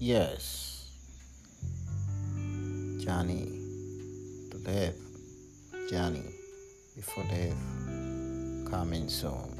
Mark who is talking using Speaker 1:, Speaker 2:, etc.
Speaker 1: Yes, journey to death, journey before death, coming soon.